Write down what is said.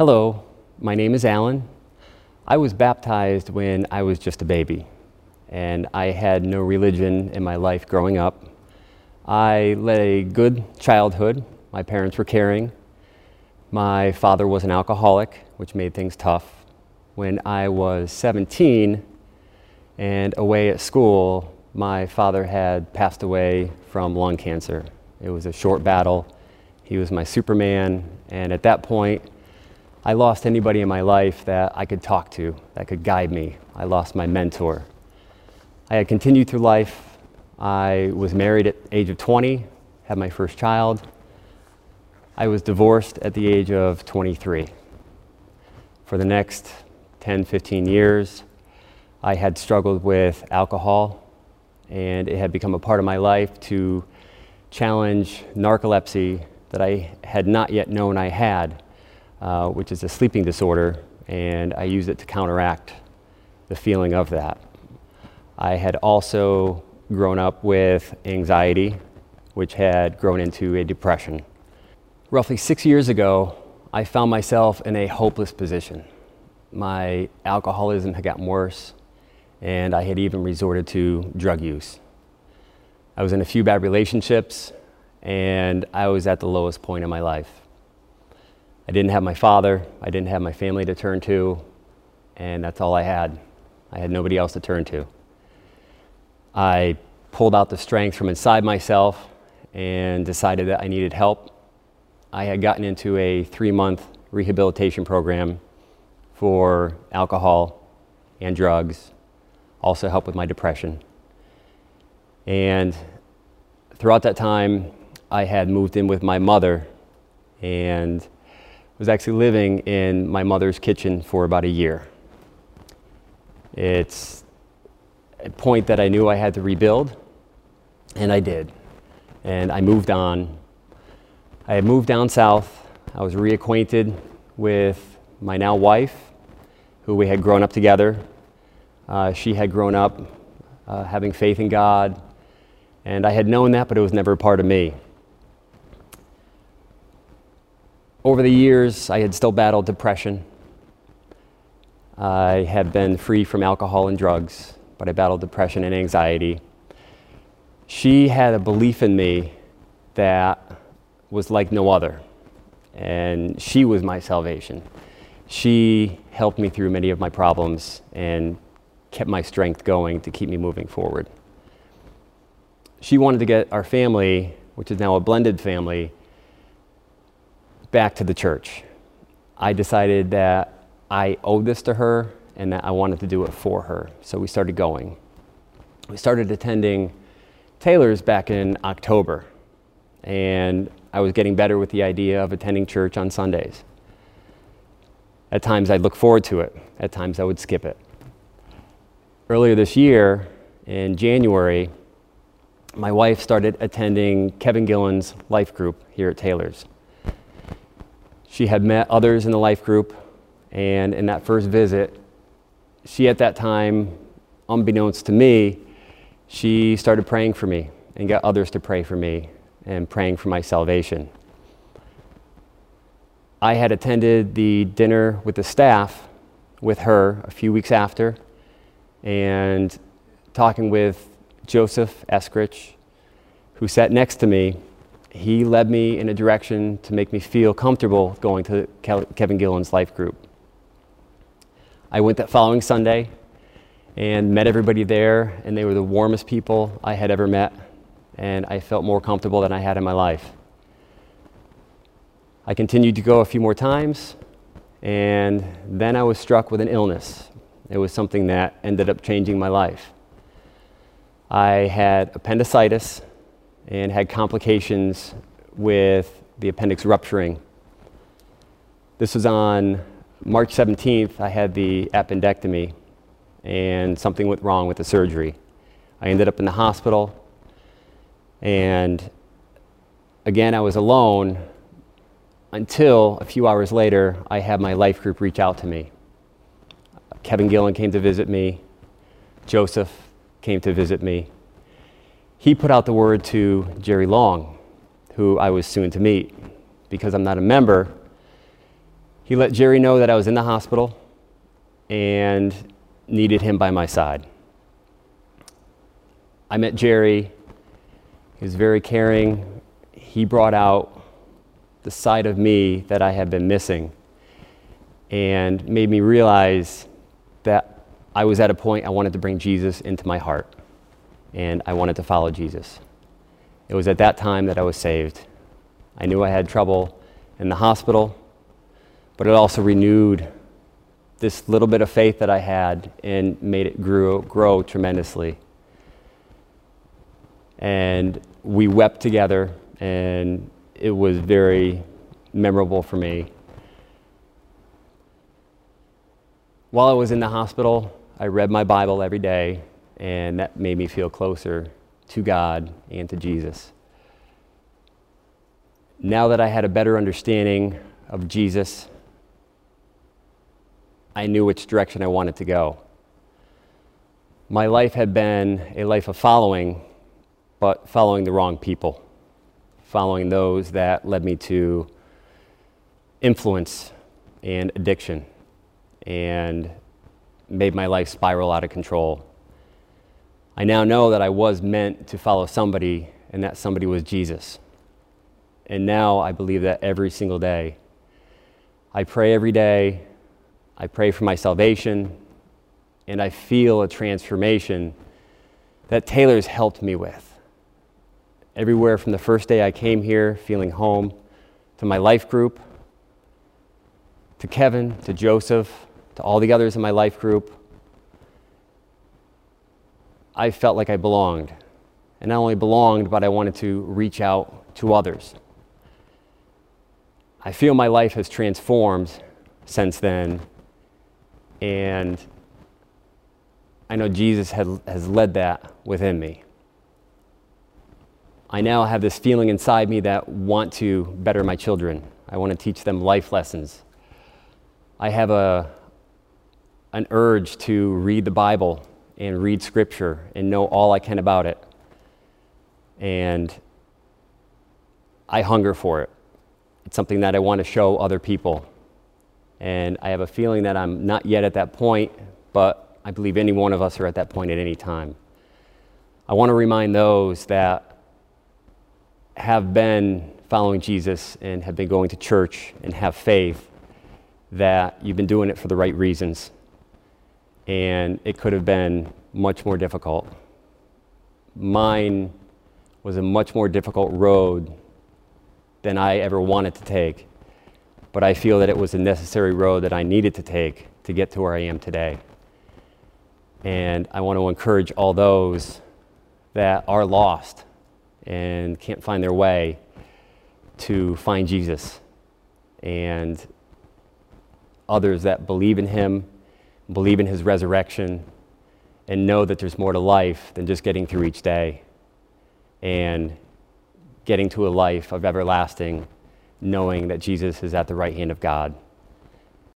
Hello, my name is Allen. I was baptized when I was just a baby, and I had no religion in my life growing up. I led a good childhood. My parents were caring. My father was an alcoholic, which made things tough. When I was 17 and away at school, my father had passed away from lung cancer. It was a short battle. He was my Superman, and at that point, I lost anybody in my life that I could talk to, that could guide me. I lost my mentor. I had continued through life. I was married at age of 20, had my first child. I was divorced at the age of 23. For the next 10, 15 years, I had struggled with alcohol, and it had become a part of my life to challenge narcolepsy that I had not yet known I had uh, which is a sleeping disorder, and I use it to counteract the feeling of that. I had also grown up with anxiety, which had grown into a depression. Roughly six years ago, I found myself in a hopeless position. My alcoholism had gotten worse, and I had even resorted to drug use. I was in a few bad relationships, and I was at the lowest point in my life. I didn't have my father, I didn't have my family to turn to, and that's all I had. I had nobody else to turn to. I pulled out the strength from inside myself and decided that I needed help. I had gotten into a three month rehabilitation program for alcohol and drugs, also helped with my depression. And throughout that time, I had moved in with my mother and was actually living in my mother's kitchen for about a year. It's a point that I knew I had to rebuild, and I did. And I moved on. I had moved down south. I was reacquainted with my now wife, who we had grown up together. Uh, she had grown up uh, having faith in God, and I had known that, but it was never a part of me. Over the years, I had still battled depression. I had been free from alcohol and drugs, but I battled depression and anxiety. She had a belief in me that was like no other, and she was my salvation. She helped me through many of my problems and kept my strength going to keep me moving forward. She wanted to get our family, which is now a blended family, back to the church. I decided that I owed this to her and that I wanted to do it for her. So we started going. We started attending Taylor's back in October, and I was getting better with the idea of attending church on Sundays. At times I'd look forward to it, at times I would skip it. Earlier this year, in January, my wife started attending Kevin Gillen's life group here at Taylor's. She had met others in the life group, and in that first visit, she at that time, unbeknownst to me, she started praying for me and got others to pray for me and praying for my salvation. I had attended the dinner with the staff with her a few weeks after and talking with Joseph Eskrich, who sat next to me he led me in a direction to make me feel comfortable going to Kevin Gillen's life group. I went that following Sunday and met everybody there, and they were the warmest people I had ever met, and I felt more comfortable than I had in my life. I continued to go a few more times, and then I was struck with an illness. It was something that ended up changing my life. I had appendicitis and had complications with the appendix rupturing. This was on March 17th. I had the appendectomy, and something went wrong with the surgery. I ended up in the hospital, and again, I was alone until a few hours later, I had my life group reach out to me. Kevin Gillen came to visit me, Joseph came to visit me he put out the word to Jerry Long, who I was soon to meet. Because I'm not a member, He let Jerry know that I was in the hospital and needed him by my side. I met Jerry. He was very caring. He brought out the side of me that I had been missing and made me realize that I was at a point I wanted to bring Jesus into my heart and I wanted to follow Jesus. It was at that time that I was saved. I knew I had trouble in the hospital, but it also renewed this little bit of faith that I had and made it grow, grow tremendously. And we wept together, and it was very memorable for me. While I was in the hospital, I read my Bible every day, and that made me feel closer to God and to Jesus. Now that I had a better understanding of Jesus, I knew which direction I wanted to go. My life had been a life of following, but following the wrong people, following those that led me to influence and addiction, and made my life spiral out of control. I now know that I was meant to follow somebody, and that somebody was Jesus. And now I believe that every single day. I pray every day, I pray for my salvation, and I feel a transformation that Taylor's helped me with. Everywhere from the first day I came here, feeling home, to my life group, to Kevin, to Joseph, to all the others in my life group, I felt like I belonged. And not only belonged, but I wanted to reach out to others. I feel my life has transformed since then, and I know Jesus had, has led that within me. I now have this feeling inside me that want to better my children. I want to teach them life lessons. I have a, an urge to read the Bible and read Scripture and know all I can about it. And I hunger for it. It's something that I want to show other people. And I have a feeling that I'm not yet at that point, but I believe any one of us are at that point at any time. I want to remind those that have been following Jesus and have been going to church and have faith that you've been doing it for the right reasons and it could have been much more difficult. Mine was a much more difficult road than I ever wanted to take, but I feel that it was a necessary road that I needed to take to get to where I am today. And I want to encourage all those that are lost and can't find their way to find Jesus and others that believe in Him believe in his resurrection, and know that there's more to life than just getting through each day and getting to a life of everlasting, knowing that Jesus is at the right hand of God.